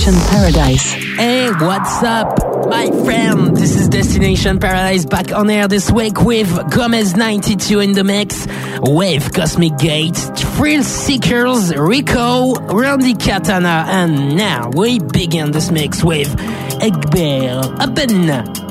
Destination Paradise. Hey, what's up, my friend? This is Destination Paradise back on air this week with Gomez92 in the mix, with Cosmic Gate, Thrill Seekers, Rico, Randy Katana, and now we begin this mix with Egbert Open.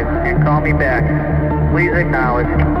And call me back. Please acknowledge.